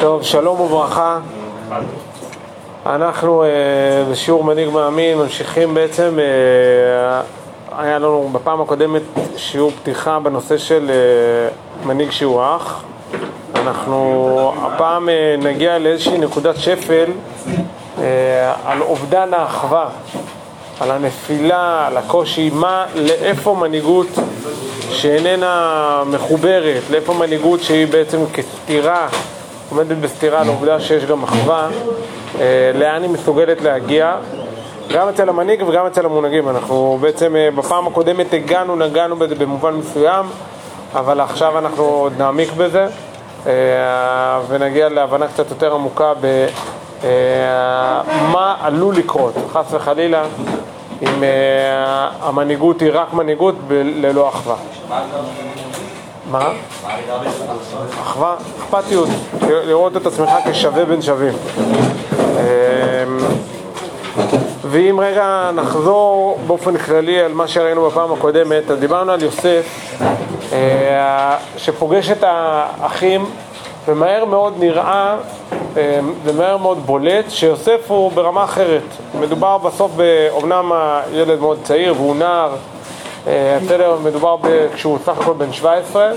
טוב, שלום וברכה. אנחנו אה, בשיעור מנהיג מאמין ממשיכים בעצם, אה, היה לנו בפעם הקודמת שיעור פתיחה בנושא של אה, מנהיג שהוא אח. אנחנו הפעם נגיע לאיזושהי נקודת שפל על אובדן האחווה, על הנפילה, על הקושי, מה, לאיפה מנהיגות שאיננה מחוברת, לאיפה מנהיגות שהיא בעצם כסתירה, עומדת בסתירה לעובדה שיש גם אחווה, אה, לאן היא מסוגלת להגיע, גם אצל המנהיג וגם אצל המונהגים. אנחנו בעצם אה, בפעם הקודמת הגענו, נגענו בזה במובן מסוים, אבל עכשיו אנחנו עוד נעמיק בזה אה, ונגיע להבנה קצת יותר עמוקה במה עלול לקרות, חס וחלילה, אם המנהיגות היא רק מנהיגות ללא אחווה. מה? אחווה, אכפתיות, לראות את עצמך כשווה בין שווים. אמ, ואם רגע נחזור באופן כללי על מה שראינו בפעם הקודמת, אז דיברנו על יוסף אה, שפוגש את האחים ומהר מאוד נראה אמ, ומהר מאוד בולט שיוסף הוא ברמה אחרת. מדובר בסוף, אומנם הילד מאוד צעיר והוא נער אה, בסדר, מדובר ב, כשהוא סך הכל בן 17,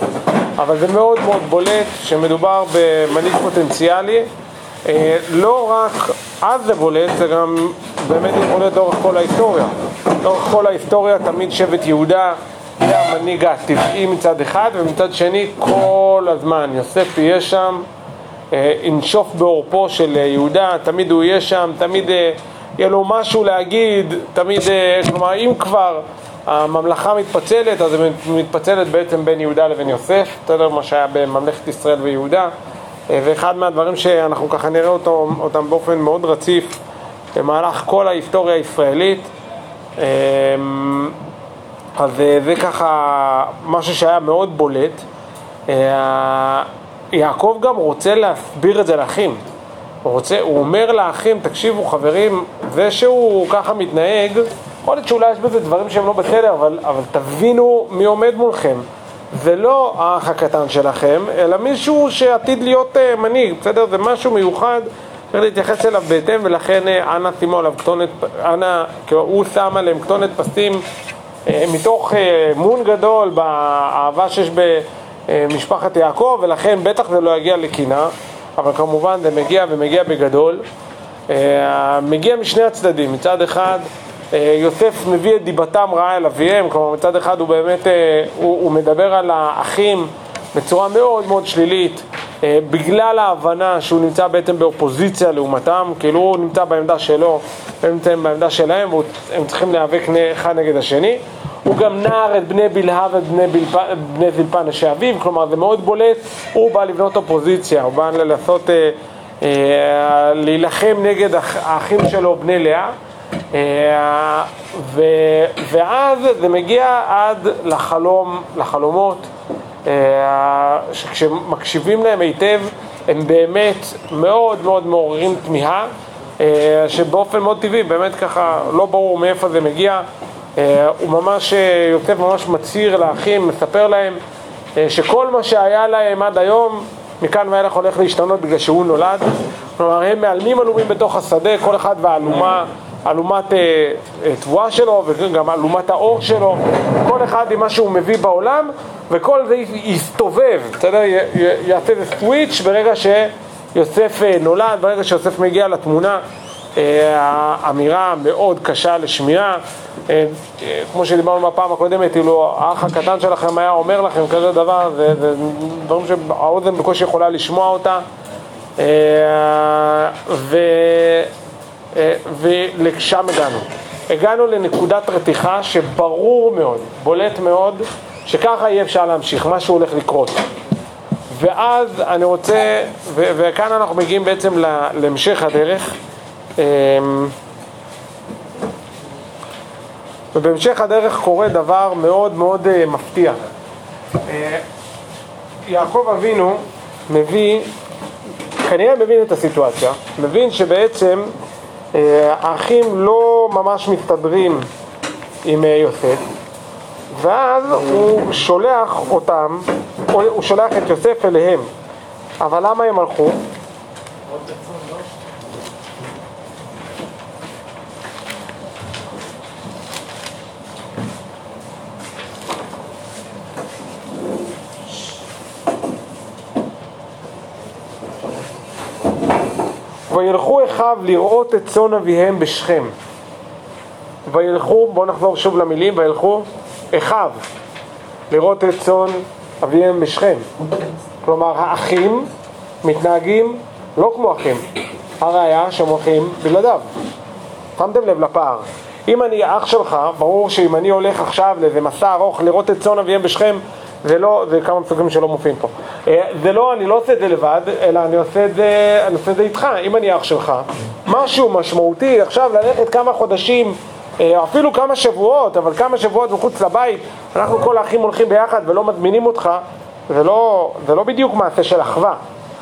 אבל זה מאוד מאוד בולט שמדובר במנהיג פוטנציאלי. אה, לא רק אז זה בולט, זה גם באמת בולט לאורך כל ההיסטוריה. לאורך כל ההיסטוריה תמיד שבט יהודה יהיה המנהיג הטבעי מצד אחד, ומצד שני כל הזמן יוסף יהיה שם, אה, ינשוף בעורפו של יהודה, תמיד הוא יהיה שם, תמיד יהיה לו משהו להגיד, תמיד, כלומר אם כבר הממלכה מתפצלת, אז היא מתפצלת בעצם בין יהודה לבין יוסף, בסדר? מה שהיה בממלכת ישראל ויהודה. אה, ואחד מהדברים שאנחנו ככה נראה אותו, אותם באופן מאוד רציף במהלך כל ההיסטוריה הישראלית. אה, אז אה, זה ככה משהו שהיה מאוד בולט. יעקב גם רוצה להסביר את זה לאחים. הוא, רוצה, הוא אומר לאחים, תקשיבו חברים, זה שהוא ככה מתנהג, יכול להיות שאולי יש בזה דברים שהם לא בסדר, אבל, אבל תבינו מי עומד מולכם. זה לא האח הקטן שלכם, אלא מישהו שעתיד להיות uh, מנהיג, בסדר? זה משהו מיוחד, צריך להתייחס אליו בהתאם, ולכן uh, אנא שימו עליו כתונת, אנא, כאילו, הוא שם עליהם כתונת פסים uh, מתוך uh, אמון גדול באהבה שיש במשפחת יעקב, ולכן בטח זה לא יגיע לקינה, אבל כמובן זה מגיע ומגיע בגדול. Uh, מגיע משני הצדדים, מצד אחד יוסף מביא את דיבתם רעה אל אביהם, כלומר מצד אחד הוא באמת, אה, הוא, הוא מדבר על האחים בצורה מאוד מאוד שלילית אה, בגלל ההבנה שהוא נמצא בעצם באופוזיציה לעומתם, כאילו הוא נמצא בעמדה שלו, הם נמצאים בעמדה שלהם והם צריכים להיאבק אחד נגד השני. הוא גם נער את בני בלהה ואת בני, בלפ... בני זלפן אשר אביו, כלומר זה מאוד בולט, הוא בא לבנות אופוזיציה, הוא בא לעשות, אה, אה, להילחם נגד האחים שלו בני לאה. אה, ו, ואז זה מגיע עד לחלום, לחלומות, אה, שכשמקשיבים להם היטב הם באמת מאוד מאוד מעוררים תמיהה, אה, שבאופן מאוד טבעי, באמת ככה לא ברור מאיפה זה מגיע. הוא ממש, יוסף ממש מצהיר לאחים, מספר להם שכל מה שהיה להם עד היום, מכאן ואילך הולך להשתנות בגלל שהוא נולד. כלומר, הם מעלמים עלומים בתוך השדה, כל אחד והאלומה אלומת אה, אה, תבואה שלו וגם אלומת האור שלו, כל אחד עם מה שהוא מביא בעולם וכל זה יסתובב, בסדר? יעשה איזה סוויץ' ברגע שיוסף אה, נולד, ברגע שיוסף מגיע לתמונה, האמירה מאוד קשה לשמיעה, כמו שדיברנו בפעם הקודמת, כאילו האח הקטן שלכם היה אומר לכם כזה דבר, זה דברים שהאוזן בקושי יכולה לשמוע אותה. ו... אה, ולשם הגענו. הגענו לנקודת רתיחה שברור מאוד, בולט מאוד, שככה אי אפשר להמשיך, משהו הולך לקרות. ואז אני רוצה, ו- וכאן אנחנו מגיעים בעצם להמשך הדרך. אמ, ובהמשך הדרך קורה דבר מאוד מאוד אה, מפתיע. אה, יעקב אבינו מביא, כנראה מבין את הסיטואציה, מבין שבעצם אה, האחים לא ממש מסתדרים עם אה, יוסף, ואז הוא שולח אותם, הוא שולח את יוסף אליהם. אבל למה הם הלכו? וילכו אחיו לראות את צאן אביהם בשכם. וילכו, בואו נחזור שוב למילים, וילכו אחיו לראות את צאן אביהם בשכם. כלומר, האחים מתנהגים לא כמו אחים. הראיה שהם הולכים בלעדיו. שמתם לב לפער. אם אני אח שלך, ברור שאם אני הולך עכשיו לאיזה מסע ארוך לראות את צאן אביהם בשכם, זה לא, זה כמה פסוקים שלא מופיעים פה. אה, זה לא, אני לא עושה את זה לבד, אלא אני עושה את זה, אני עושה את זה איתך, אם אני אח שלך. משהו משמעותי, עכשיו ללכת כמה חודשים, אה, אפילו כמה שבועות, אבל כמה שבועות מחוץ לבית, אנחנו כל האחים הולכים ביחד ולא מזמינים אותך, זה לא, זה לא בדיוק מעשה של אחווה.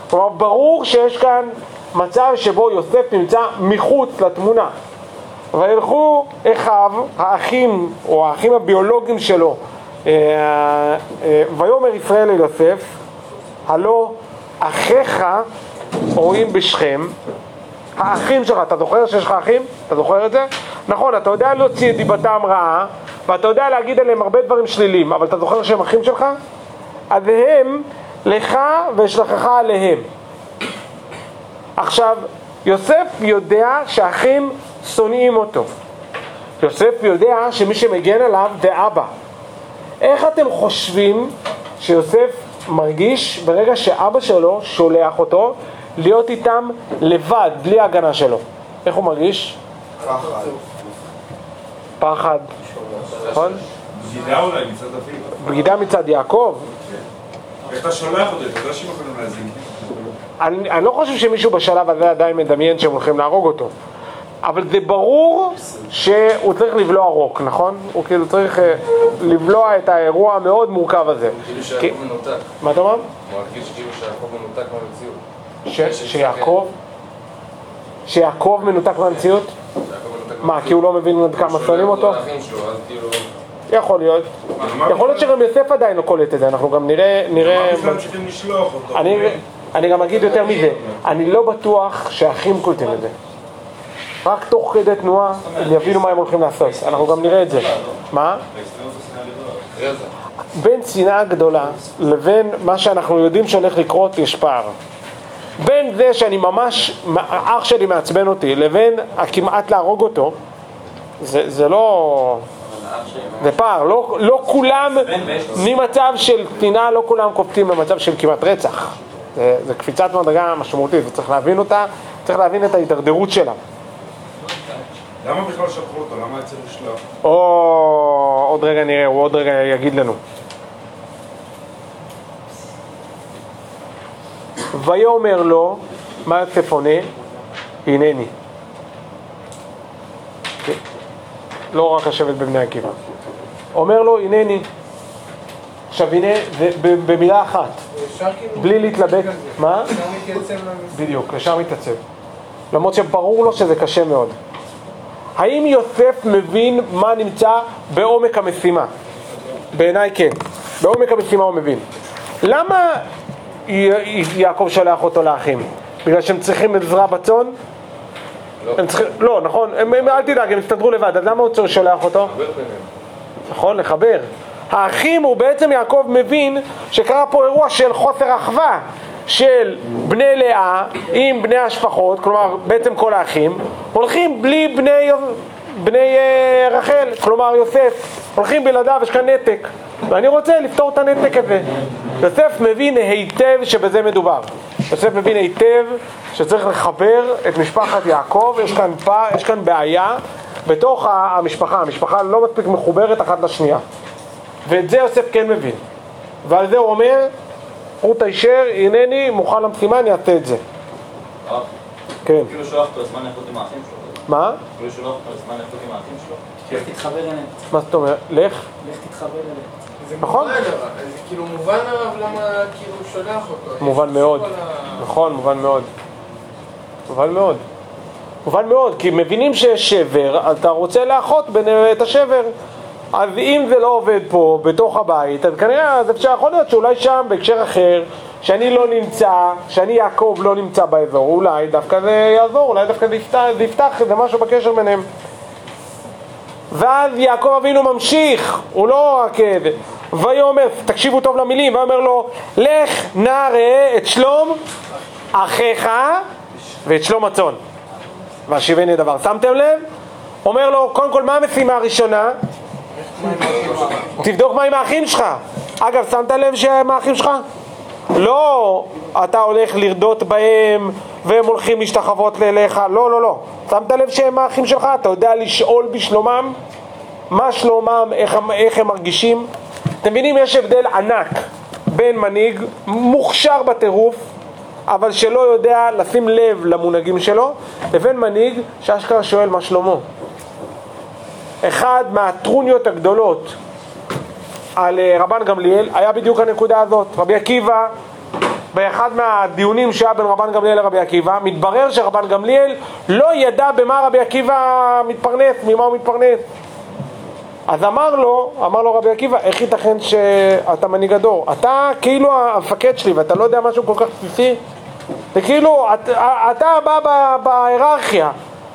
כלומר, ברור שיש כאן מצב שבו יוסף נמצא מחוץ לתמונה. וילכו אחיו, האחים, או האחים הביולוגיים שלו, ויאמר ישראל אל יוסף, הלא אחיך רואים בשכם, האחים שלך, אתה זוכר שיש לך אחים? אתה זוכר את זה? נכון, אתה יודע להוציא את דיבתם רעה, ואתה יודע להגיד עליהם הרבה דברים שליליים, אבל אתה זוכר שהם אחים שלך? אז הם לך ואשלחך עליהם. עכשיו, יוסף יודע שהאחים שונאים אותו. יוסף יודע שמי שמגן עליו זה אבא. איך אתם חושבים שיוסף מרגיש ברגע שאבא שלו שולח אותו להיות איתם לבד, בלי ההגנה שלו? איך הוא מרגיש? פחד. פחד, נכון? בגידה אולי מצד אביו. בגידה מצד יעקב? איך אתה שולח אותו? אתה יודע שהם יכולים להזיק. אני, אני לא חושב שמישהו בשלב הזה עדיין מדמיין שהם הולכים להרוג אותו. אבל זה ברור שהוא צריך לבלוע רוק, נכון? הוא כאילו צריך אה, לבלוע את האירוע המאוד מורכב הזה. כאילו שיעקב מנותק. מה אתה אומר? הוא מרגיש כאילו שיעקב מנותק מהמציאות. שיעקב? שיעקב מנותק מהמציאות? מה, כי הוא לא מבין עד כמה שונאים אותו? כאילו... יכול להיות. יכול להיות שגם יוסף עדיין לא קולט את זה, אנחנו גם נראה... נראה... מה בכלל צריכים לשלוח אותו? אני, אני גם אגיד יותר מזה, אני לא בטוח שהאחים קולטים את זה. רק תוך כדי תנועה הם יבינו מה הם הולכים לעשות, אנחנו גם נראה את זה. מה? בין שנאה גדולה לבין מה שאנחנו יודעים שהולך לקרות יש פער. בין זה שאני ממש, אח שלי מעצבן אותי, לבין הכמעט להרוג אותו, זה, זה לא... זה פער, לא, לא כולם, ממצב של שנאה לא כולם קופצים למצב של כמעט רצח. זה, זה קפיצת מדרגה משמעותית, וצריך להבין אותה, צריך להבין את ההידרדרות שלה. למה בכלל שלחו אותו? למה היה צריך לשלוח? או עוד רגע נראה, הוא עוד רגע יגיד לנו. ויאמר לו, מה יוסף עונה? הנני. לא רק השבט בבני עקיבא. אומר לו, הנני. עכשיו הנה, זה במילה אחת, כאילו... בלי להתלבט. מה? בדיוק, ישר מתעצב. למרות שברור לו שזה קשה מאוד. האם יוסף מבין מה נמצא בעומק המשימה? בעיניי כן. בעומק המשימה הוא מבין. למה יעקב שולח אותו לאחים? בגלל שהם צריכים עזרה בצאן? לא. הם צריכים, לא, נכון, הם, הם, אל תדאג, הם יסתדרו לבד, אז למה הוא שולח אותו? דבר ביניהם. נכון, לחבר. האחים, הוא בעצם יעקב מבין שקרה פה אירוע של חוסר אחווה של בני לאה עם בני השפחות, כלומר בעצם כל האחים, הולכים בלי בני, בני אה, רחל, כלומר יוסף, הולכים בלעדיו, יש כאן נתק. ואני רוצה לפתור את הנתק הזה. יוסף מבין היטב שבזה מדובר. יוסף מבין היטב שצריך לחבר את משפחת יעקב, יש כאן, פע, יש כאן בעיה בתוך המשפחה, המשפחה לא מספיק מחוברת אחת לשנייה. ואת זה יוסף כן מבין. ועל זה הוא אומר, רות הישר, הנני, מוכן למשימה, אני אעשה את זה. כן. כאילו שולח אותו לזמן איכות עם האחים שלו. מה? כאילו שולח אותו לזמן איכות עם האחים שלו. לך תתחבר אליהם, מה זאת אומרת? לך? לך תתחבר אליהם. זה נכון. זה כאילו מובן הרב למה כאילו הוא שולח אותו. מובן מאוד. נכון, מובן מאוד. מובן מאוד. מובן מאוד, כי מבינים שיש שבר, אז אתה רוצה לאחות בין- את השבר. אז אם זה לא עובד פה, בתוך הבית, אז כנראה, אז אפשר, יכול להיות שאולי שם, בהקשר אחר, שאני לא נמצא, שאני יעקב לא נמצא באזור, אולי דווקא זה יעזור, אולי דווקא זה יפתח, זה יפתח איזה משהו בקשר ביניהם. ואז יעקב אבינו ממשיך, הוא לא רק... ויאמר, תקשיבו טוב למילים, ויאמר לו, לך נא ראה את שלום אחיך ואת שלום הצאן. והשיבני דבר. שמתם לב? אומר לו, קודם כל, מה המשימה הראשונה? תבדוק מה עם האחים שלך. אגב, שמת לב שהם האחים שלך? לא אתה הולך לרדות בהם והם הולכים להשתחוות אליך, לא, לא, לא. שמת לב שהם האחים שלך? אתה יודע לשאול בשלומם? מה שלומם, איך, איך הם מרגישים? אתם מבינים, יש הבדל ענק בין מנהיג מוכשר בטירוף, אבל שלא יודע לשים לב למונהגים שלו, לבין מנהיג שאשכרה שואל מה שלמה. אחד מהטרוניות הגדולות על אה, רבן גמליאל היה בדיוק הנקודה הזאת. רבי עקיבא, באחד מהדיונים שהיה בין רבן גמליאל לרבי עקיבא, מתברר שרבן גמליאל לא ידע במה רבי עקיבא מתפרנס, ממה הוא מתפרנס. אז אמר לו, אמר לו רבי עקיבא, איך ייתכן שאתה מנהיג הדור? אתה כאילו המפקד שלי ואתה לא יודע משהו כל כך בסיסי? זה כאילו, אתה, אתה בא בהיררכיה,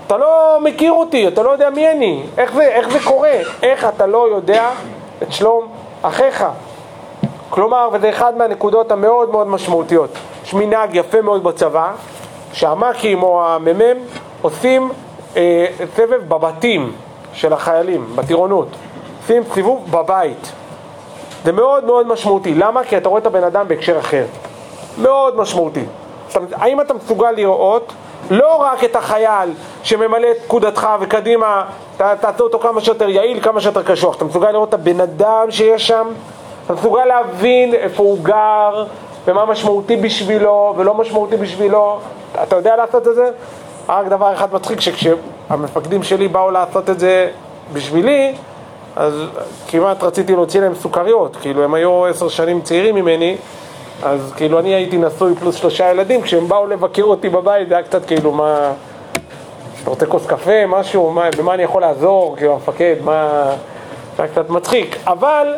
אתה לא מכיר אותי, אתה לא יודע מי אני, איך זה, איך זה קורה? איך אתה לא יודע את שלום אחיך? כלומר, וזה אחד מהנקודות המאוד מאוד משמעותיות. יש מנהג יפה מאוד בצבא, שהמ"כים או המ"מ עושים אה, סבב בבתים של החיילים, בטירונות. עושים סיבוב בבית. זה מאוד מאוד משמעותי. למה? כי אתה רואה את הבן אדם בהקשר אחר. מאוד משמעותי. האם אתה מסוגל לראות לא רק את החייל שממלא את פקודתך וקדימה, תעשה אותו כמה שיותר יעיל, כמה שיותר קשוח. אתה מסוגל לראות את הבן אדם שיש שם? אתה מסוגל להבין איפה הוא גר, ומה משמעותי בשבילו ולא משמעותי בשבילו? אתה יודע לעשות את זה? רק דבר אחד מצחיק, שכשהמפקדים שלי באו לעשות את זה בשבילי, אז כמעט רציתי להוציא להם סוכריות, כאילו הם היו עשר שנים צעירים ממני, אז כאילו אני הייתי נשוי פלוס שלושה ילדים, כשהם באו לבקר אותי בבית זה היה קצת כאילו מה... אתה רוצה כוס קפה, משהו, מה, במה אני יכול לעזור, כאילו המפקד, מה... זה היה קצת מצחיק, אבל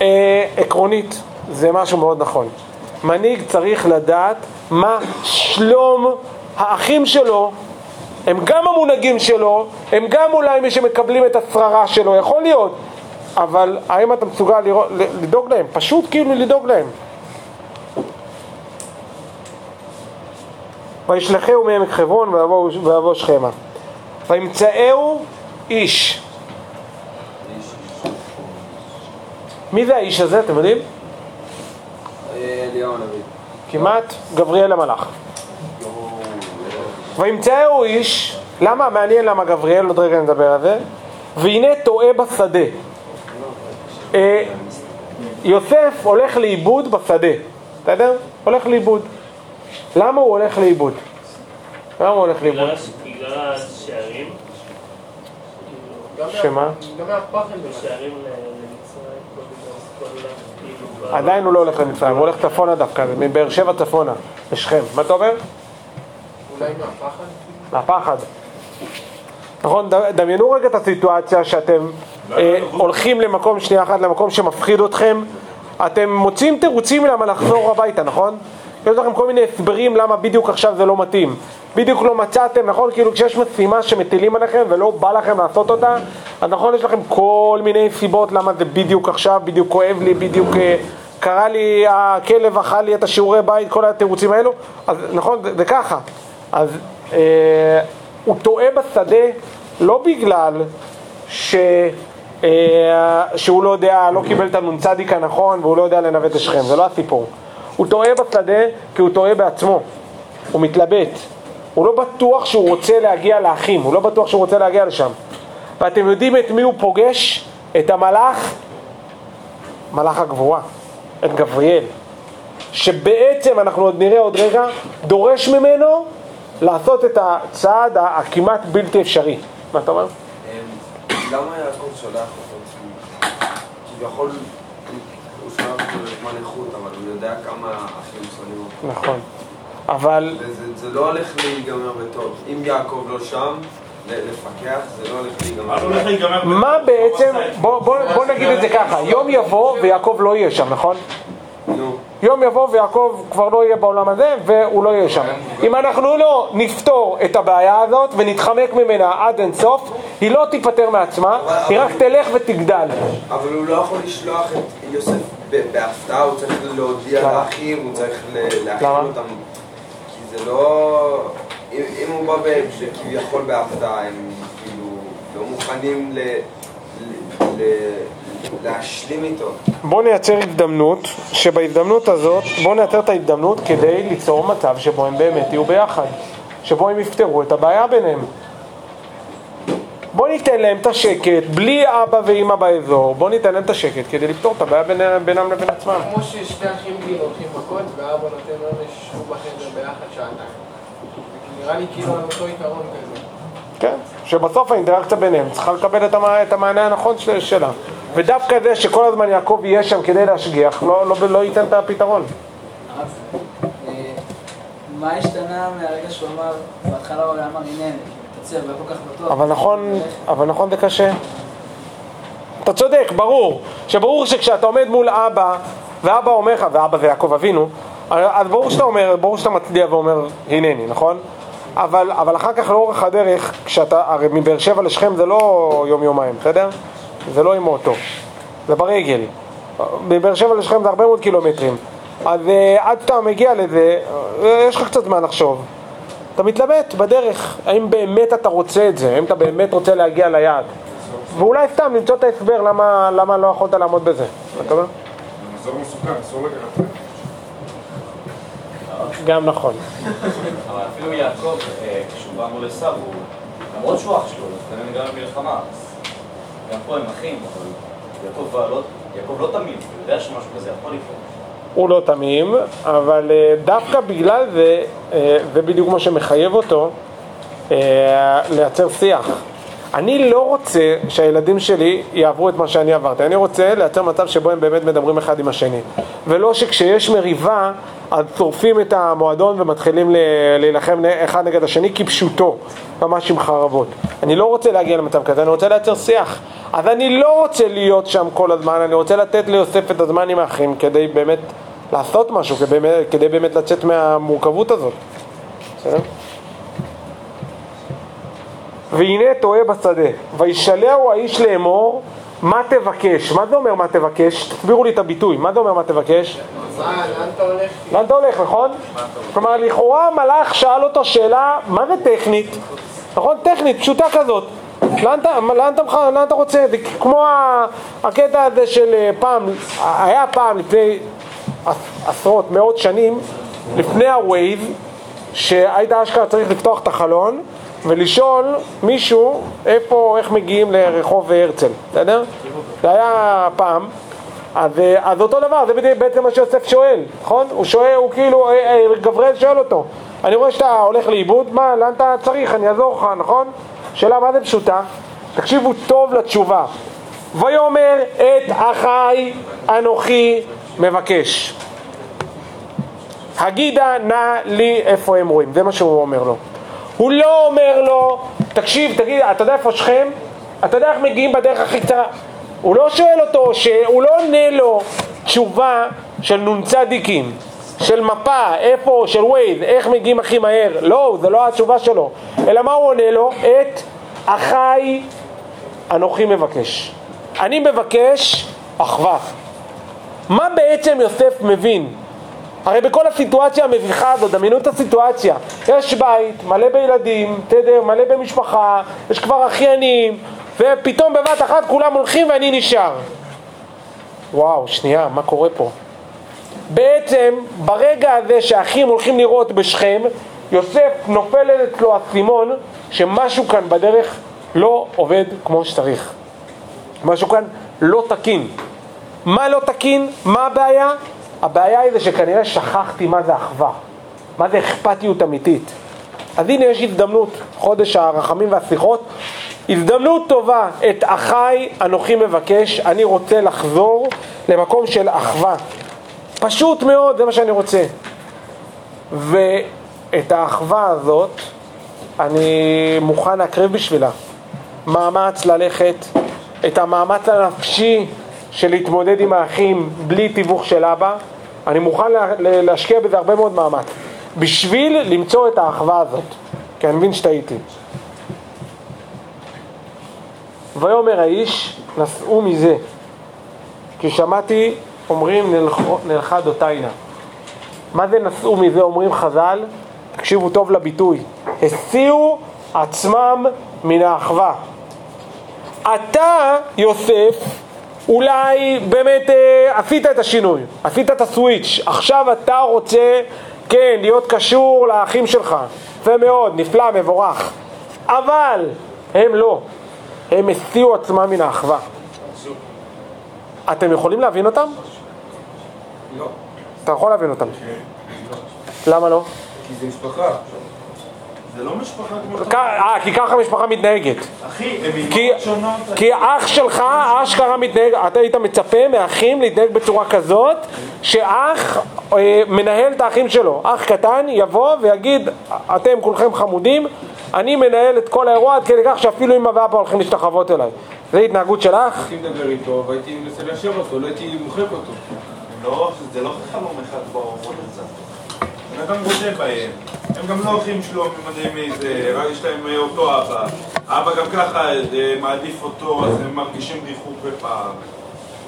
אה, עקרונית זה משהו מאוד נכון. מנהיג צריך לדעת מה שלום האחים שלו, הם גם המונהגים שלו, הם גם אולי מי שמקבלים את השררה שלו, יכול להיות, אבל האם אתה מסוגל לראות, לדאוג להם? פשוט כאילו לדאוג להם. וישלחהו מעמק חברון ויבוא שכמה. וימצאהו איש. מי זה האיש הזה, אתם יודעים? אליהו הנביא. כמעט גבריאל המלאך. וימצאהו איש, למה? מעניין למה גבריאל, עוד רגע נדבר על זה. והנה טועה בשדה. אה, יוסף הולך לאיבוד בשדה, בסדר? הולך לאיבוד. למה הוא הולך לאיבוד? למה הוא הולך לאיבוד? בגלל השערים, שמה? גם למצרים, עדיין הוא לא הולך למצרים, הוא הולך צפונה דווקא, מבאר שבע צפונה, לשכם. מה אתה אומר? אולי מהפחד? מהפחד. נכון, דמיינו רגע את הסיטואציה שאתם אה, הולכים למקום, שנייה אחת, למקום שמפחיד אתכם, אתם מוצאים תירוצים למה לחזור הביתה, נכון? יש לכם כל מיני הסברים למה בדיוק עכשיו זה לא מתאים. בדיוק לא מצאתם, נכון? כאילו כשיש משימה שמטילים עליכם ולא בא לכם לעשות אותה, אז נכון, יש לכם כל מיני סיבות למה זה בדיוק עכשיו, בדיוק כואב לי, בדיוק אה, קרה לי, הכלב אכל לי את השיעורי בית, כל התירוצים האלו, אז נכון, זה, זה ככה. אז אה, הוא טועה בשדה לא בגלל ש... אה, שהוא לא יודע, לא קיבל את הנ"צ הנכון והוא לא יודע לנווט את שכם, זה לא הסיפור. הוא טועה בשדה כי הוא טועה בעצמו, הוא מתלבט. הוא לא בטוח שהוא רוצה להגיע לאחים, הוא לא בטוח שהוא רוצה להגיע לשם. ואתם יודעים את מי הוא פוגש? את המלאך, מלאך הגבורה, את גבריאל. שבעצם, אנחנו עוד נראה עוד רגע, דורש ממנו לעשות את הצעד הכמעט בלתי אפשרי. מה אתה אומר? למה יעקב שולח אותו? כביכול, אותו לזמן איכות, אבל הוא יודע כמה אחים שונאים אותו. נכון. אבל וזה זה לא הולך להיגמר בטוב. אם יעקב לא שם, לפקח, זה לא הולך להיגמר. להיגמר... מה בעצם, בוא, בוא, בוא נגיד את זה ככה, יום יבוא ויעקב לא יהיה שם, נכון? יום יבוא ויעקב כבר לא יהיה בעולם הזה והוא לא יהיה שם. אם אנחנו לא נפתור את הבעיה הזאת ונתחמק ממנה עד אינסוף, היא לא תיפטר מעצמה, היא רק תלך ותגדל. אבל הוא לא יכול לשלוח את יוסף בהפתעה, הוא צריך להודיע? לאחים, הוא צריך להכין? אותם. כי זה לא... אם הוא בא כביכול בהפתעה, הם כאילו לא מוכנים ל... להשלים איתו. בואו נייצר הזדמנות, שבהזדמנות הזאת, בואו נייצר את ההזדמנות כדי ליצור מצב שבו הם באמת יהיו ביחד, שבו הם יפתרו את הבעיה ביניהם. בואו ניתן להם את השקט, בלי אבא ואימא באזור, בואו ניתן להם את השקט כדי לפתור את הבעיה בינם לבין עצמם. כמו ששני אחים כאילו הולכים מכות ואבא נותן להם לשבו בחדר ביחד שעתיים. נראה לי כאילו על אותו עיקרון כזה. כן, שבסוף האינטראקציה ביניהם צריכה לקבל את, המע... את המענה הנכון של... שלה. ודווקא זה שכל הזמן יעקב יהיה שם כדי להשגיח, לא, לא, לא ייתן את הפתרון. אה, מה השתנה מהרגע שהוא אמר, בהתחלה הוא אמר הנני, תציע, והיה כל כך בטוח. אבל נכון, אבל נכון זה קשה. אתה צודק, ברור. שברור שכשאתה עומד מול אבא, ואבא אומר לך, ואבא זה יעקב אבינו, אז ברור שאתה אומר, ברור שאתה מצדיע ואומר, הנני, נכון? אבל, אבל אחר כך לאורך הדרך, כשאתה, הרי מבאר שבע לשכם זה לא יום-יומיים, בסדר? זה לא עם אוטו, זה ברגל. מבאר שבע לשכם זה הרבה מאוד קילומטרים. אז אה, עד שאתה מגיע לזה, אה, יש לך קצת זמן לחשוב. אתה מתלבט בדרך, האם באמת אתה רוצה את זה, האם אתה באמת רוצה להגיע ליעד. ואולי סתם למצוא את ההסבר למה, למה לא יכולת לעמוד בזה. אתה? זה אזור מסוכן, אסור לקחת. גם נכון. אבל אפילו יעקב, אה, כשהוא בא מול עשיו, הוא, למרות שהוא אח שלו, לפעמים גם במלחמה, גם פה הם אחים, אבל יעקב לא, יעקב לא תמים, הוא יודע שמשהו כזה יכול לקרות. הוא לא תמים, אבל אה, דווקא בגלל זה, אה, זה בדיוק מה שמחייב אותו, אה, לייצר שיח. אני לא רוצה שהילדים שלי יעברו את מה שאני עברתי, אני רוצה לייצר מצב שבו הם באמת מדברים אחד עם השני. ולא שכשיש מריבה, אז שורפים את המועדון ומתחילים להילחם אחד נגד השני כפשוטו, ממש עם חרבות. אני לא רוצה להגיע למצב כזה, אני רוצה לייצר שיח. אז אני לא רוצה להיות שם כל הזמן, אני רוצה לתת ליוסף את הזמן עם האחים כדי באמת לעשות משהו, כדי באמת, כדי באמת לצאת מהמורכבות הזאת. בסדר? והנה טועה בשדה, וישלהו האיש לאמור, מה תבקש? מה זה אומר מה תבקש? תסבירו לי את הביטוי, מה זה אומר מה תבקש? לאן אתה הולך? נכון? כלומר, לכאורה המלאך שאל אותו שאלה, מה זה טכנית? נכון? טכנית, פשוטה כזאת. לאן אתה, לאן אתה, לאן אתה רוצה? זה כמו הקטע הזה של אה, פעם, היה פעם לפני עש- עשרות, מאות שנים, לפני הווייב, שהיית אשכרה צריך לפתוח את החלון ולשאול מישהו איפה, איך מגיעים לרחוב הרצל, בסדר? זה היה פעם. אז, אז אותו דבר, זה בעצם מה שיוסף שואל, נכון? הוא שואל, הוא כאילו, אה, אה, גבריאל שואל אותו, אני רואה שאתה הולך לאיבוד, מה, לאן אתה צריך, אני אעזור לך, נכון? שאלה מה זה פשוטה? תקשיבו טוב לתשובה. ויאמר את אחי אנוכי מבקש. הגידה נא לי איפה הם רואים, זה מה שהוא אומר לו. הוא לא אומר לו, תקשיב, תגיד, אתה יודע איפה שכם? אתה יודע איך מגיעים בדרך הכי קצרה? הוא לא שואל אותו, הוא לא עונה לו תשובה של נ"צ של מפה, איפה, של ווייז, איך מגיעים הכי מהר. לא, זה לא התשובה שלו. אלא מה הוא עונה לו? את אחי אנוכי מבקש. אני מבקש אחווה. מה בעצם יוסף מבין? הרי בכל הסיטואציה המביכה הזאת, דמיינו את הסיטואציה, יש בית מלא בילדים, תדר, מלא במשפחה, יש כבר אחיינים, ופתאום בבת אחת כולם הולכים ואני נשאר. וואו, שנייה, מה קורה פה? בעצם, ברגע הזה שהאחים הולכים לראות בשכם, יוסף נופל אצלו האסימון שמשהו כאן בדרך לא עובד כמו שצריך. משהו כאן לא תקין. מה לא תקין? מה הבעיה? הבעיה היא זה שכנראה שכחתי מה זה אחווה, מה זה אכפתיות אמיתית. אז הנה יש הזדמנות, חודש הרחמים והשיחות, הזדמנות טובה, את אחי אנוכי מבקש, אני רוצה לחזור למקום של אחווה. פשוט מאוד, זה מה שאני רוצה. ואת האחווה הזאת, אני מוכן להקריב בשבילה. מאמץ ללכת, את המאמץ הנפשי של להתמודד עם האחים בלי תיווך של אבא, אני מוכן לה, לה, להשקיע בזה הרבה מאוד מאמץ. בשביל למצוא את האחווה הזאת. כי אני מבין שטעיתי. ויאמר האיש, נסעו מזה. כי שמעתי, אומרים נלכה דותיינה. מה זה נסעו מזה, אומרים חז"ל? תקשיבו טוב לביטוי. הסיעו עצמם מן האחווה. אתה, יוסף, אולי באמת אה, עשית את השינוי, עשית את הסוויץ', עכשיו אתה רוצה, כן, להיות קשור לאחים שלך. יפה מאוד, נפלא, מבורך. אבל הם לא, הם הסיעו עצמם מן האחווה. אתם יכולים להבין אותם? לא, אתה יכול להבין אותם. למה לא? כי זה משפחה. זה לא משפחה כמו... כ- אה, כי ככה משפחה מתנהגת. אחי, הם כי, אימהות שונות. כי אח שלך אשכרה מתנהג, אתה היית מצפה מאחים להתנהג בצורה כזאת שאח אה, מנהל את האחים שלו. אח קטן יבוא ויגיד, אתם כולכם חמודים, אני מנהל את כל האירוע עד כדי כך שאפילו אמא ואבא הולכים להשתחוות אליי. זו התנהגות של אח? הייתי מדבר איתו והייתי מנסה ליישב אותו, לא הייתי מוחק אותו. לא, זה לא חלום אחד. בן אדם רוצה בהם. הם גם לא אחים שלו ממדעים מאיזה, רק יש להם אה, אותו אבא. האבא גם ככה אה, מעדיף אותו, אז הם מרגישים ריחוק בפער.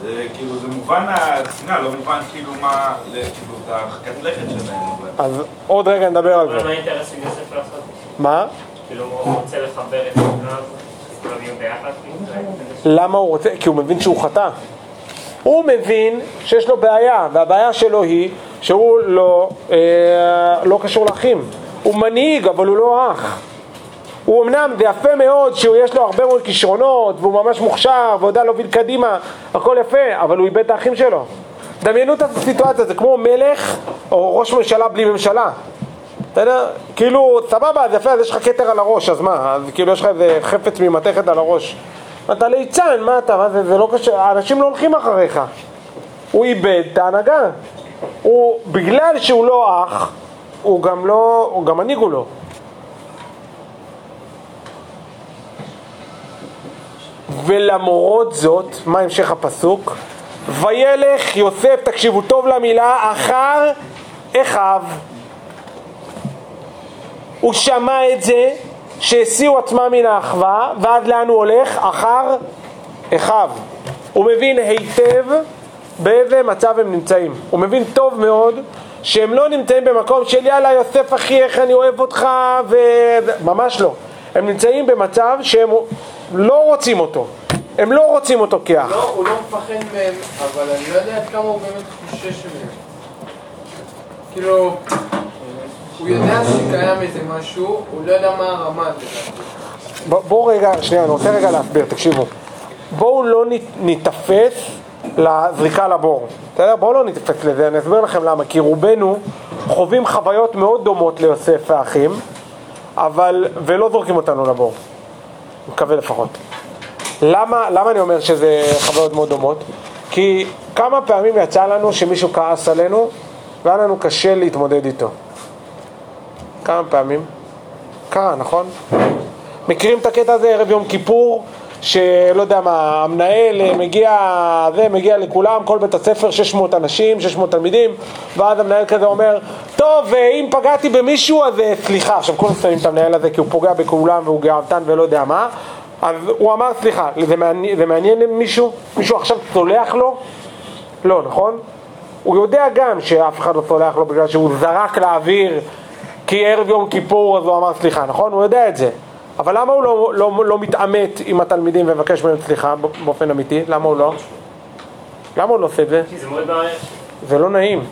זה כאילו, זה מובן השנאה, לא מובן כאילו מה, כאילו, את ההרחקת לכת שלהם. אז עוד רגע נדבר על זה. מה האינטרס של יוסף לעשות? מה? כאילו, הוא רוצה לחבר את האינטרס למה הוא רוצה? כי הוא מבין שהוא חטא. הוא מבין שיש לו בעיה, והבעיה שלו היא שהוא לא, אה, לא קשור לאחים. הוא מנהיג, אבל הוא לא אח. הוא אמנם, זה יפה מאוד שיש לו הרבה מאוד כישרונות, והוא ממש מוכשר, ויודע להוביל קדימה, הכל יפה, אבל הוא איבד את האחים שלו. דמיינו את הסיטואציה, זה כמו מלך או ראש ממשלה בלי ממשלה. בסדר? כאילו, סבבה, זה יפה, אז יש לך כתר על הראש, אז מה? אז כאילו יש לך איזה חפץ ממתכת על הראש. אתה ליצן, מה אתה, מה זה, זה לא קשה, אנשים לא הולכים אחריך. הוא איבד את ההנהגה. הוא, בגלל שהוא לא אח, הוא גם לא, הוא גם מנהיג הוא לא. ולמרות זאת, מה המשך הפסוק? וילך יוסף, תקשיבו טוב למילה, אחר אחיו. הוא שמע את זה, שהסיעו עצמם מן האחווה, ועד לאן הוא הולך? אחר אחיו. הוא מבין היטב באיזה מצב הם נמצאים. הוא מבין טוב מאוד שהם לא נמצאים במקום של יאללה יוסף אחי איך אני אוהב אותך ו... ממש לא. הם נמצאים במצב שהם לא רוצים אותו. הם לא רוצים אותו כאח. לא, הוא לא מפחד מהם, אבל אני לא יודע עד כמה הוא באמת חושש מהם. כאילו, הוא יודע שקיים איזה משהו, הוא לא יודע מה הרמה בואו רגע, שנייה, אני רוצה רגע להסביר, תקשיבו. בואו לא ניתפס לזריקה לבור. בסדר? בואו לא ניתפס לזה, אני אסביר לכם למה. כי רובנו חווים חוויות מאוד דומות ליוסף והאחים, אבל, ולא זורקים אותנו לבור. מקווה לפחות. למה, למה אני אומר שזה חוויות מאוד דומות? כי כמה פעמים יצא לנו שמישהו כעס עלינו והיה לנו קשה להתמודד איתו. כמה פעמים? קרה, נכון? מכירים את הקטע הזה ערב יום כיפור, שלא יודע מה, המנהל אה, מגיע, זה מגיע לכולם, כל בית הספר, 600 אנשים, 600 תלמידים, ואז המנהל כזה אומר, טוב, אה, אם פגעתי במישהו, אז אה, סליחה. עכשיו כולם שמים את המנהל הזה כי הוא פוגע בכולם והוא גאוותן ולא יודע מה, אז הוא אמר סליחה, זה מעניין, זה מעניין מישהו? מישהו עכשיו סולח לו? לא, נכון? הוא יודע גם שאף אחד לא סולח לו בגלל שהוא זרק לאוויר כי ערב יום כיפור אז הוא אמר סליחה, נכון? הוא יודע את זה. אבל למה הוא לא, לא, לא מתעמת עם התלמידים ומבקש מהם סליחה באופן אמיתי? למה הוא לא? למה הוא לא עושה את זה? כי זה מאוד בעיה. זה לא נעים.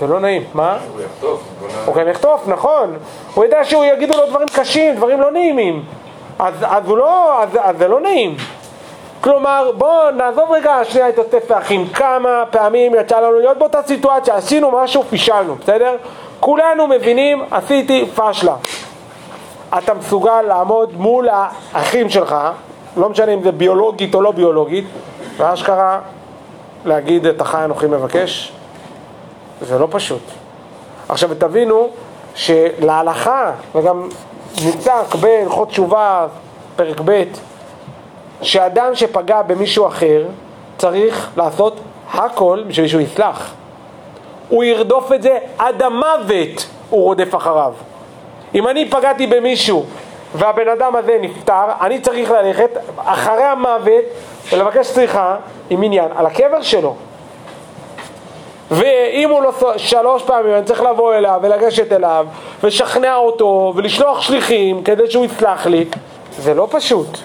זה, לא נעים. מה? הוא יחטוף, הוא גם יחטוף, נכון. הוא יודע שהוא יגידו לו דברים קשים, דברים לא נעימים. אז, אז הוא לא, אז, אז זה לא נעים. כלומר, בואו נעזוב רגע שנייה את יוסף האחים. כמה פעמים יצא לנו להיות באותה סיטואציה, עשינו משהו, פישלנו, בסדר? כולנו מבינים, עשיתי פשלה. אתה מסוגל לעמוד מול האחים שלך, לא משנה אם זה ביולוגית או לא ביולוגית, ואשכרה להגיד את החי אנוכי מבקש, זה לא פשוט. עכשיו תבינו שלהלכה, וגם נצעק בהלכות תשובה, פרק ב', שאדם שפגע במישהו אחר צריך לעשות הכל בשביל שהוא יסלח. הוא ירדוף את זה עד המוות, הוא רודף אחריו. אם אני פגעתי במישהו והבן אדם הזה נפטר, אני צריך ללכת אחרי המוות ולבקש סליחה עם עניין על הקבר שלו. ואם הוא לא שלוש פעמים, אני צריך לבוא אליו ולגשת אליו ולשכנע אותו ולשלוח שליחים כדי שהוא יסלח לי. זה לא פשוט.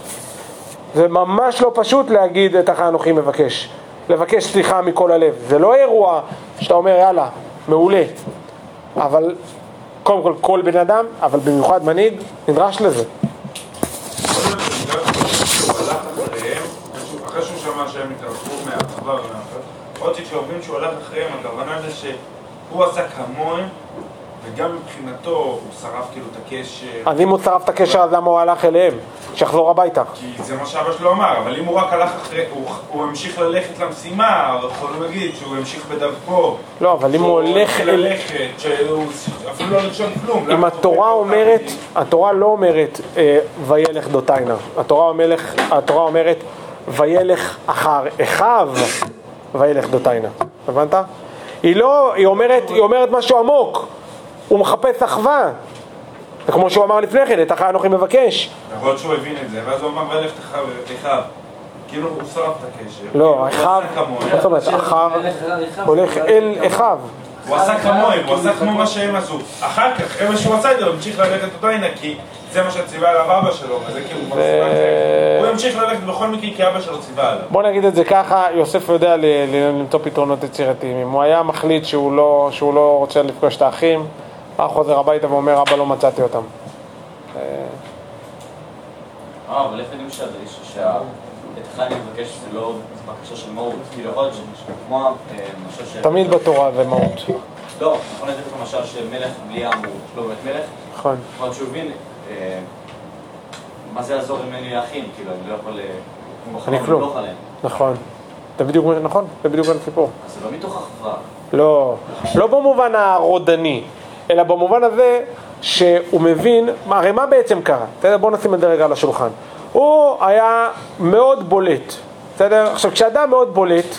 זה ממש לא פשוט להגיד את החנוכי מבקש. לבקש סליחה מכל הלב. זה לא אירוע שאתה אומר יאללה, מעולה. אבל קודם כל כל בן אדם, אבל במיוחד מנהיג, נדרש לזה. אחרי שהוא שמע שהם ומהאחווה, יכול להיות שכשאומרים שהוא הלך אחריהם, הכוונה זה שהוא עשה כמוהם, וגם מבחינתו הוא שרף כאילו את הקשר, אז אם הוא שרף את הקשר, אז למה הוא הלך אליהם? שיחזור הביתה. כי זה מה שאבא שלו אמר, אבל אם הוא רק הלך אחרי, הוא, הוא המשיך ללכת למשימה, יכולנו להגיד שהוא המשיך בדרכו. לא, אבל אם הוא הולך אל... ללכת, שהוא אפילו לא לרשום כלום. אם התורה אומרת? התורה לא אומרת אה, וילך דותיינה, התורה אומרת וילך אחר אחיו וילך דותיינה, הבנת? היא לא, היא אומרת, היא אומרת משהו עמוק, הוא מחפש אחווה, זה כמו שהוא אמר לפני כן, את אחי אנוכי מבקש, יכול להיות שהוא הבין את זה, ואז הוא אמר וילך אחיו. כאילו הוא שרף את הקשר. לא, כאילו, אחיו. מה זאת אומרת, אחר הולך אל אחיו, הוא עשה כמוהם, הוא עשה כמו מה שהם עשו. אחר כך, מה שהוא עשה את זה, הוא המשיך ללכת אותו הנה, כי זה מה שציווה עליו אבא שלו, וזה כאילו כבר סיבה. הוא המשיך ללכת בכל מקרה כי אבא שלו ציווה עליו. בוא נגיד את זה ככה, יוסף יודע ל- ל- למצוא פתרונות יצירתיים. אם הוא היה מחליט שהוא לא, שהוא לא רוצה לפגוש את האחים, היה חוזר הביתה ואומר, אבא לא מצאתי אותם. אה, אבל איך יודעים שהדרישה, שה... את חני מבקש זה לא בקשה של מהות, כאילו יכול להיות שכמו המשל ש... תמיד בתורה זה מהות. לא, יכול לתת לך משל שמלך בלי הוא לא באמת מלך, נכון. יכול להיות שהוא הבין אה, מה זה יעזור אם אין לי אחים, כאילו אני לא יכול... אה, כמו אני כלום. נכון. זה בדיוק, נכון, זה בדיוק הסיפור. אז זה לא מתוך אחווה. לא, לא במובן הרודני, אלא במובן הזה שהוא מבין, הרי מה בעצם קרה? בסדר? בואו נשים את זה רגע על השולחן. הוא היה מאוד בולט, בסדר? עכשיו, כשאדם מאוד בולט,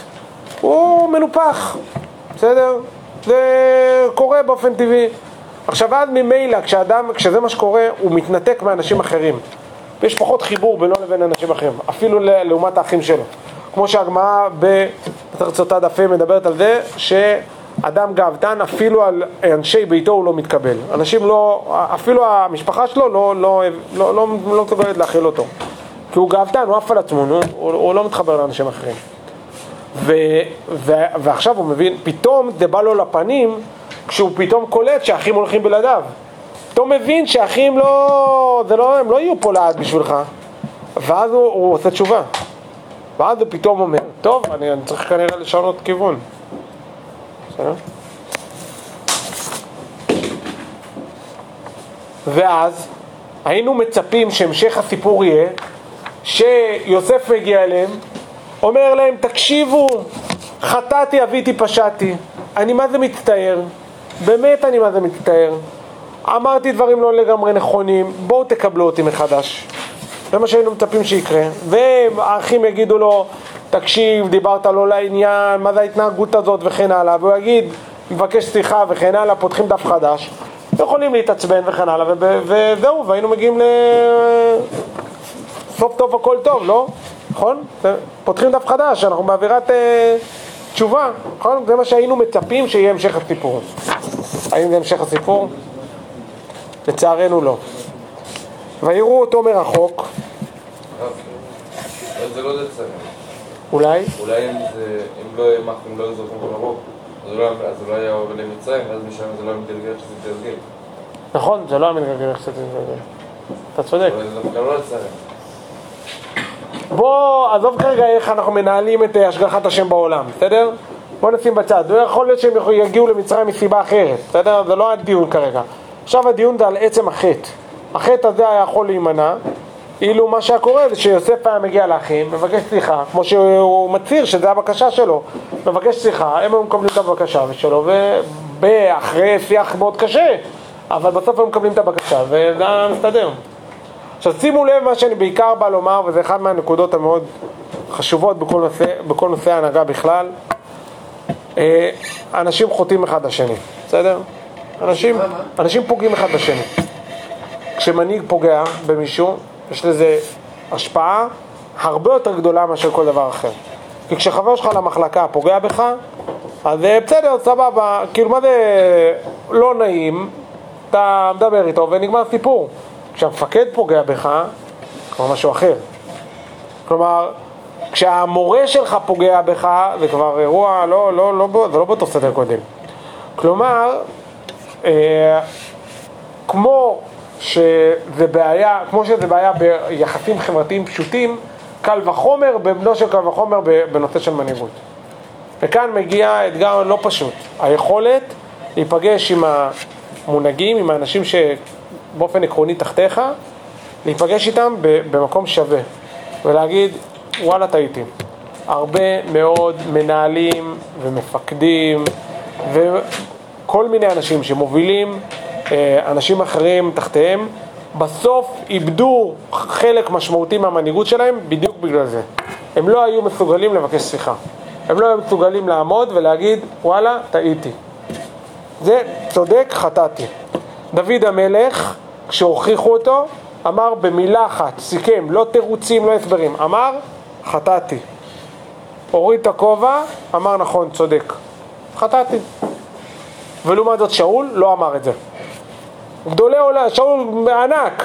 הוא מנופח, בסדר? זה קורה באופן טבעי. עכשיו, אז ממילא, כשאדם, כשזה מה שקורה, הוא מתנתק מאנשים אחרים. ויש פחות חיבור בינו לבין אנשים אחרים, אפילו לעומת האחים שלו. כמו שהגמרא דף ה' מדברת על זה שאדם גאוותן, אפילו על אנשי ביתו הוא לא מתקבל. אנשים לא, אפילו המשפחה שלו לא, לא, לא, לא, לא מסוגלת להכיל אותו. כי הוא גאוותן, הוא עף על עצמו, הוא, הוא, לא מתחבר לאנשים אחרים. ו, ו, ועכשיו הוא מבין, פתאום זה בא לו לפנים כשהוא פתאום קולט שהאחים הולכים בלעדיו. פתאום מבין שהאחים לא, זה לא, הם לא יהיו פה לעד בשבילך. ואז הוא, הוא עושה תשובה. ואז הוא פתאום אומר, טוב, אני, אני צריך כנראה לשנות כיוון. בסדר? ואז היינו מצפים שהמשך הסיפור יהיה שיוסף מגיע אליהם, אומר להם, תקשיבו, חטאתי, אביתי, פשעתי, אני מה זה מצטער, באמת אני מה זה מצטער, אמרתי דברים לא לגמרי נכונים, בואו תקבלו אותי מחדש. זה מה שהיינו מצפים שיקרה. והאחים יגידו לו, תקשיב, דיברת לא לעניין, מה זה ההתנהגות הזאת וכן הלאה, והוא יגיד, מבקש סליחה וכן הלאה, פותחים דף חדש, יכולים להתעצבן וכן הלאה, וזהו, והיינו מגיעים ל... סוף טוב הכל טוב, לא? נכון? פותחים דף חדש, אנחנו באווירת אה, תשובה, נכון? זה מה שהיינו מצפים שיהיה המשך הסיפור. האם זה המשך הסיפור? לצערנו לא. ויראו אותו מרחוק, זה לא לצער. אולי, אולי אם זה, אם לא לא זורקים במרוק, אז אולי- אז אולי היה עובר למצרים, ואז משם זה לא היה מתגלגל איך שזה מתגלגל. נכון, זה לא היה מתגלגל איך שזה מתגלגל. אתה צודק. אבל זה דווקא לא. בוא, עזוב כרגע איך אנחנו מנהלים את אה, השגחת השם בעולם, בסדר? בוא נשים בצד. לא יכול להיות שהם יגיעו למצרים מסיבה אחרת, בסדר? זה לא הדיון כרגע. עכשיו הדיון זה על עצם החטא. החטא הזה היה יכול להימנע, אילו מה שהיה קורה זה שיוסף היה מגיע לאחים, מבקש סליחה, כמו שהוא מצהיר שזה הבקשה שלו, מבקש סליחה, הם היו מקבלים את הבקשה שלו, ואחרי שיח מאוד קשה, אבל בסוף הם מקבלים את הבקשה, וזה היה מסתדר. עכשיו שימו לב מה שאני בעיקר בא לומר, וזה אחת מהנקודות המאוד חשובות בכל נושא, בכל נושא ההנהגה בכלל. אה, אנשים חוטאים אחד לשני, בסדר? אנשים? אנשים פוגעים אחד בשני. כשמנהיג פוגע במישהו, יש לזה השפעה הרבה יותר גדולה מאשר כל דבר אחר. כי כשחבר שלך למחלקה פוגע בך, אז אה, בסדר, סבבה, כאילו מה זה לא נעים, אתה מדבר איתו ונגמר סיפור. כשהמפקד פוגע בך, כבר משהו אחר. כלומר, כשהמורה שלך פוגע בך, זה כבר אירוע לא, לא, לא, לא, זה לא באותו סדר קודם. כלומר, אה, כמו שזה בעיה, כמו שזה בעיה ביחסים חברתיים פשוטים, קל וחומר בבנו של קל וחומר בנושא של מנהיגות. וכאן מגיע אתגר לא פשוט, היכולת להיפגש עם המונהגים, עם האנשים שבאופן עקרוני תחתיך, להיפגש איתם במקום שווה ולהגיד, וואלה טעיתי. הרבה מאוד מנהלים ומפקדים וכל מיני אנשים שמובילים אנשים אחרים תחתיהם, בסוף איבדו חלק משמעותי מהמנהיגות שלהם בדיוק בגלל זה. הם לא היו מסוגלים לבקש סליחה. הם לא היו מסוגלים לעמוד ולהגיד, וואלה, טעיתי. זה צודק, חטאתי. דוד המלך, כשהוכיחו אותו, אמר במילה אחת, סיכם, לא תירוצים, לא הסברים, אמר, חטאתי. הוריד את הכובע, אמר נכון, צודק. חטאתי. ולעומת זאת שאול לא אמר את זה. גדולי עולם, שאול ענק,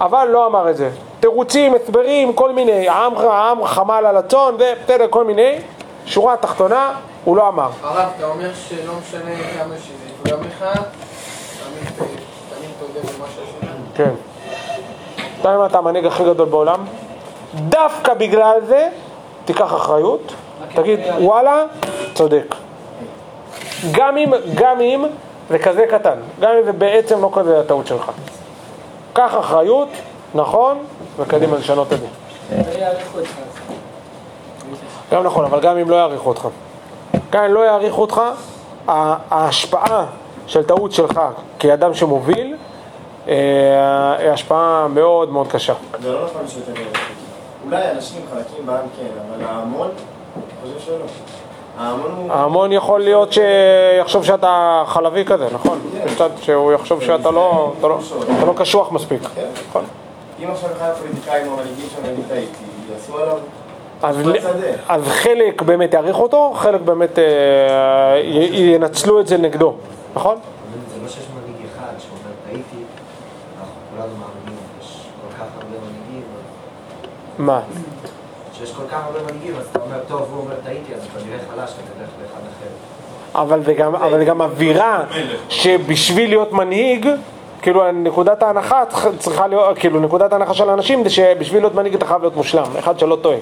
אבל לא אמר את זה. תירוצים, הסברים, כל מיני, העם, העם חמל על הצאן, ובסדר, כל מיני. שורה תחתונה, הוא לא אמר. הרב, אתה אומר שלא משנה כמה שזה יפגע בך, תמיד תודה במה שעשית? כן. אתה יודע אתה המנהיג הכי גדול בעולם? דווקא בגלל זה, תיקח אחריות, תגיד, וואלה, צודק. גם אם, גם אם זה כזה קטן, גם אם זה בעצם לא כזה הטעות שלך. קח אחריות, נכון, וקדימה לשנות את זה. גם נכון, אבל גם אם לא יעריכו אותך. גם אם לא יעריכו אותך, ההשפעה של טעות שלך כאדם שמוביל, אה, היא השפעה מאוד מאוד קשה. זה לא נכון שאתה. אולי אנשים חלקים בעם כן, אבל ההמון, אני חושב שלא. ההמון יכול להיות שיחשוב שאתה חלבי כזה, נכון? קצת שהוא יחשוב שאתה לא, אתה לא, אתה לא קשוח מספיק. נכון. אם עכשיו אחד הפוליטיקאים או המנהיגים שם טעיתי, יעשו עליו... אז, חלק באמת יעריכו אותו, חלק באמת אה, ינצלו את זה נגדו, נכון? זה לא שיש מנהיג אחד שאומר טעיתי, אנחנו כולנו מאמינים, יש כל כך הרבה מנהיגים, מה? שיש כל כך הרבה מנהיגים, אז אתה אומר, טוב, הוא אומר טעיתי, אז אתה נראה חלש, אתה תלך לאחד אחר. אבל זה גם, אבל גם אווירה שבשביל להיות מנהיג, כאילו נקודת ההנחה צריכה- להיות, כאילו נקודת ההנחה של האנשים זה שבשביל להיות מנהיג אתה חייב להיות מושלם, אחד שלא טועה.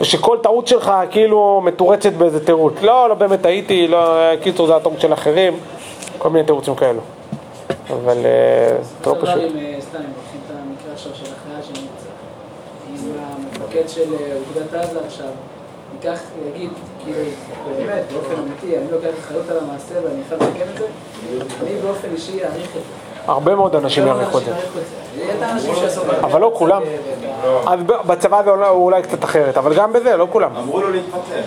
ושכל טעות שלך כאילו מתורצת באיזה תירוץ. לא, לא באמת טעיתי, לא, קיצור זה הטעות של אחרים, כל מיני תירוצים כאלו. אבל אה, זה לא פשוט. עם, אה, סתם, אם לוקחים את המקרה עכשיו של החייל שנמצא. אם המפקד של אה, אוגדת עזה עכשיו, ייקח, יגיד, כאילו, באמת, באופן אמיתי, אני לוקח אחריות על המעשה ואני חייב לתקן את זה, אני באופן אישי אעריך את זה. הרבה מאוד אנשים יעריכו את זה. אבל לא כולם. בצבא זה אולי קצת אחרת, אבל גם בזה, לא כולם. אמרו לו להתפטר,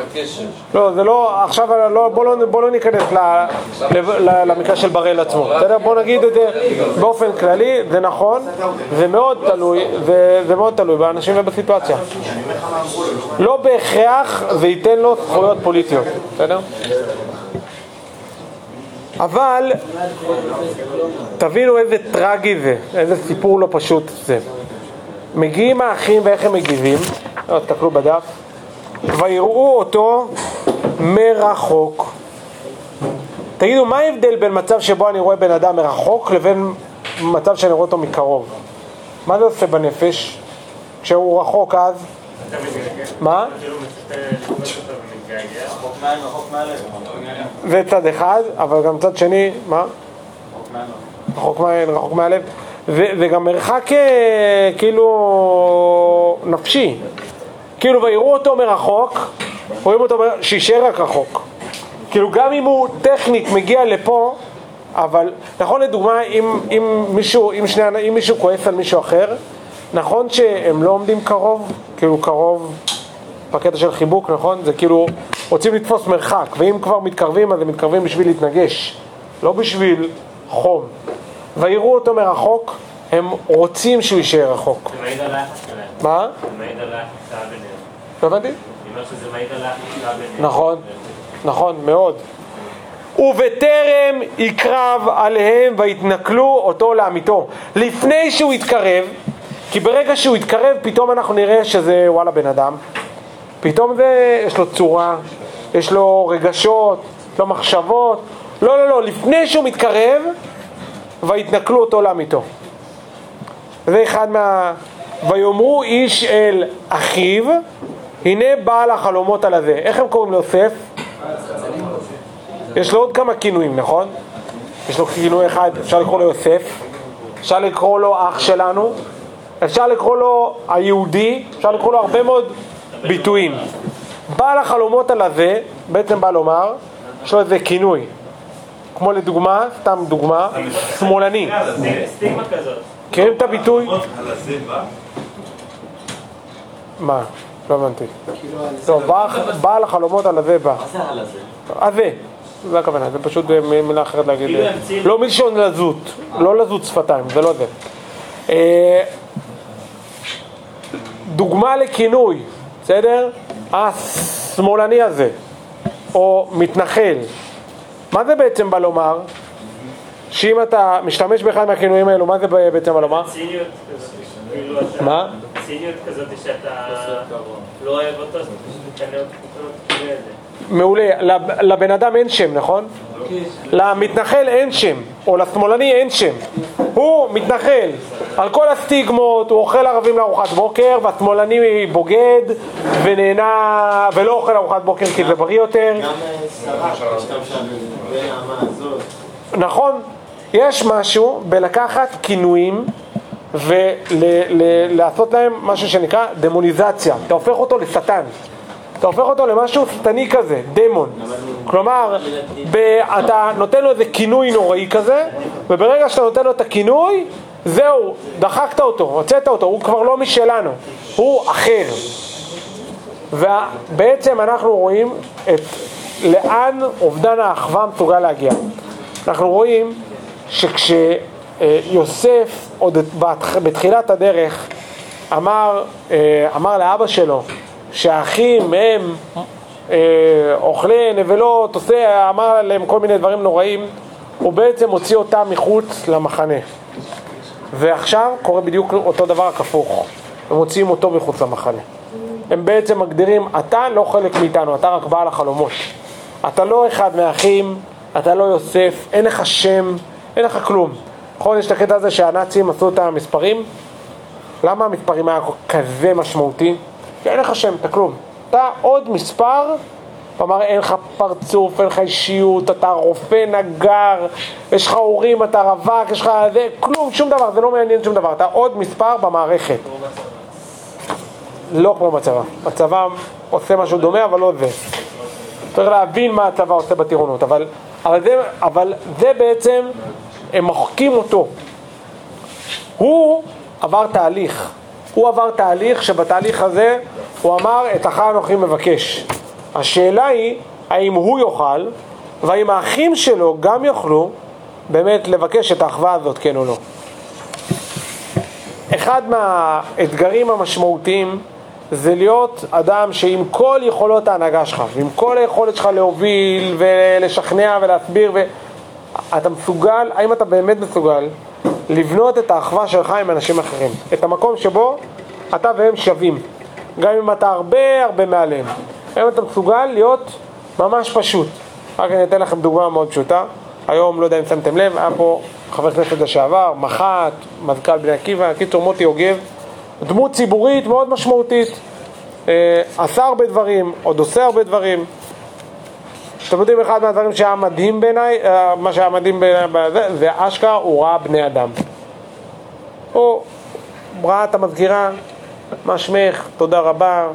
הקשר? לא, זה לא, עכשיו לא, בוא, לא, בוא לא ניכנס ל, ל, ל, למקרה של בראל עצמו, בסדר? בוא נגיד את זה באופן כללי, זה נכון, זה מאוד תלוי, זה, זה מאוד תלוי באנשים ובסיטואציה. לא בהכרח זה ייתן לו זכויות פוליטיות, בסדר? אבל תבינו איזה טרגי זה, איזה סיפור לא פשוט זה. מגיעים האחים ואיך הם מגיבים, לא, תסתכלו בדף. ויראו אותו מרחוק. תגידו, מה ההבדל בין מצב שבו אני רואה בן אדם מרחוק לבין מצב שאני רואה אותו מקרוב? מה זה עושה בנפש? כשהוא רחוק אז? מה? זה צד אחד, אבל גם צד שני, מה? רחוק מהלב. רחוק מהלב. וגם מרחק אה, כאילו נפשי. כאילו ויראו אותו מרחוק, רואים אותו, שישאר רק רחוק. כאילו גם אם הוא טכנית מגיע לפה, אבל נכון לדוגמה אם, אם, מישהו, אם, שני, אם מישהו כועס על מישהו אחר, נכון שהם לא עומדים קרוב, כאילו קרוב בקטע של חיבוק, נכון? זה כאילו, רוצים לתפוס מרחק, ואם כבר מתקרבים, אז הם מתקרבים בשביל להתנגש, לא בשביל חום. ויראו אותו מרחוק, הם רוצים שהוא יישאר רחוק. זה מעיד על היחס שלהם. מה? זה מעיד על היחס ביניהם. לא הבנתי? שזה מעיד על היחס ביניהם. נכון, נכון, מאוד. ובטרם יקרב עליהם ויתנכלו אותו לעמיתו. לפני שהוא יתקרב, כי ברגע שהוא יתקרב פתאום אנחנו נראה שזה וואלה בן אדם. פתאום זה, יש לו צורה, יש לו רגשות, יש לו מחשבות. לא, לא, לא, לפני שהוא מתקרב, ויתנכלו אותו לעמיתו. זה אחד מה... ויאמרו איש אל אחיו, הנה בעל החלומות על הזה. איך הם קוראים ליוסף? יש לו עוד כמה כינויים, נכון? יש לו כינוי אחד, אפשר לקרוא לו יוסף, אפשר לקרוא לו אח שלנו, אפשר לקרוא לו היהודי, אפשר לקרוא לו הרבה מאוד ביטויים. בעל החלומות על הזה, בעצם בא לומר, יש לו איזה כינוי. כמו לדוגמה, סתם דוגמה, שמאלני. סטיגמה כזאת. מכירים את הביטוי? על הזה בא? מה? לא הבנתי. כאילו, על לא, בעל- בעל החלומות על הזה בא. מה זה על הזה? הזה, זה הכוונה, זה פשוט אה, מ- מילה אחרת להגיד. כאילו אה, לא מלשון לזות, לא לזות שפתיים, זה לא זה. אה, דוגמה לכינוי, בסדר? השמאלני הזה, או מתנחל. מה זה בעצם בא לומר? שאם אתה משתמש באחד מהכינויים האלו, מה זה בעצם בא לומר? ציניות כזאת. כאילו אתה... מה? ציניות כזאת שאתה לא אוהב אותו, אז אתה תקנא אותו. מעולה. לב- לבן אדם אין שם, נכון? למתנחל אין שם, או לשמאלני אין שם. הוא מתנחל. על כל הסטיגמות, הוא אוכל ערבים לארוחת בוקר, והשמאלני בוגד, ונהנה, ולא אוכל ארוחת בוקר כי זה בריא יותר. גם שרה השתמשה בנעמה הזאת. נכון, יש משהו בלקחת כינויים ולעשות להם משהו שנקרא דמוניזציה. אתה הופך אותו לשטן. אתה הופך אותו למשהו שטני כזה, דמון. כלומר, ב- אתה נותן לו איזה כינוי נוראי כזה, וברגע שאתה נותן לו את הכינוי, זהו, דחקת אותו, הוצאת אותו, הוא כבר לא משלנו, הוא אחר. ובעצם אנחנו רואים את לאן אובדן האחווה מסוגל להגיע. אנחנו רואים שכשיוסף עוד בתחילת הדרך אמר, אה, אמר לאבא שלו שהאחים הם אה, אוכלי נבלות, עושה, אמר להם כל מיני דברים נוראים, הוא בעצם הוציא אותם מחוץ למחנה. ועכשיו קורה בדיוק אותו דבר רק הפוך, הם מוציאים אותו מחוץ למחנה. הם בעצם מגדירים, אתה לא חלק מאיתנו, אתה רק בעל החלומות. אתה לא אחד מהאחים, אתה לא יוסף, אין לך שם, אין לך כלום. נכון, יש את הקטע הזה שהנאצים עשו את המספרים? למה המספרים היה כזה משמעותי? כי אין לך שם, אתה כלום. אתה עוד מספר, כלומר אין לך פרצוף, אין לך אישיות, אתה רופא נגר, יש לך הורים, אתה רווק, יש לך זה, כלום, שום דבר, זה לא מעניין שום דבר. אתה עוד מספר במערכת. לא כמו בצבא. הצבא עושה משהו דומה, אבל לא זה. צריך להבין מה הצבא עושה בטירונות, אבל, אבל, זה, אבל זה בעצם, הם מוחקים אותו. הוא עבר תהליך. הוא עבר תהליך שבתהליך הזה הוא אמר את אחר אנוכי מבקש. השאלה היא האם הוא יוכל והאם האחים שלו גם יוכלו באמת לבקש את האחווה הזאת, כן או לא. אחד מהאתגרים המשמעותיים זה להיות אדם שעם כל יכולות ההנהגה שלך, ועם כל היכולת שלך להוביל ולשכנע ולהסביר, ו... אתה מסוגל, האם אתה באמת מסוגל לבנות את האחווה שלך עם אנשים אחרים, את המקום שבו אתה והם שווים, גם אם אתה הרבה הרבה מעליהם. האם אתה מסוגל להיות ממש פשוט. רק אני אתן לכם דוגמה מאוד פשוטה. היום, לא יודע אם שמתם לב, היה פה חבר כנסת לשעבר, מח"ט, מזכ"ל בני עקיבא, קיצור מוטי יוגב, דמות ציבורית מאוד משמעותית. אה, עשה הרבה דברים, עוד עושה הרבה דברים. אתם יודעים, אחד מהדברים שהיה מדהים בעיניי, אה, מה שהיה מדהים בעיניי, זה אשכרה, הוא ראה בני אדם. הוא ראה את המזכירה, מה שמך, תודה רבה,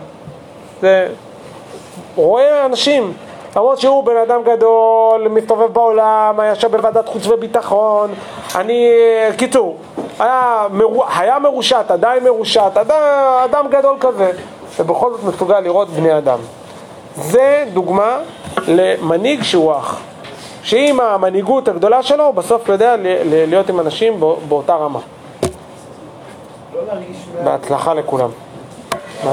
זה... רואה אנשים, למרות שהוא בן אדם גדול, מסתובב בעולם, היה ישב בוועדת חוץ וביטחון, אני, קיצור, היה, מרו, היה מרושת, עדיין מרושת, אדם, אדם גדול כזה, ובכל זאת מסוגל לראות בני אדם. זה דוגמה למנהיג שהוא אח. שעם המנהיגות הגדולה שלו, הוא בסוף יודע להיות עם אנשים בא- באותה רמה. בהצלחה לכולם. מה?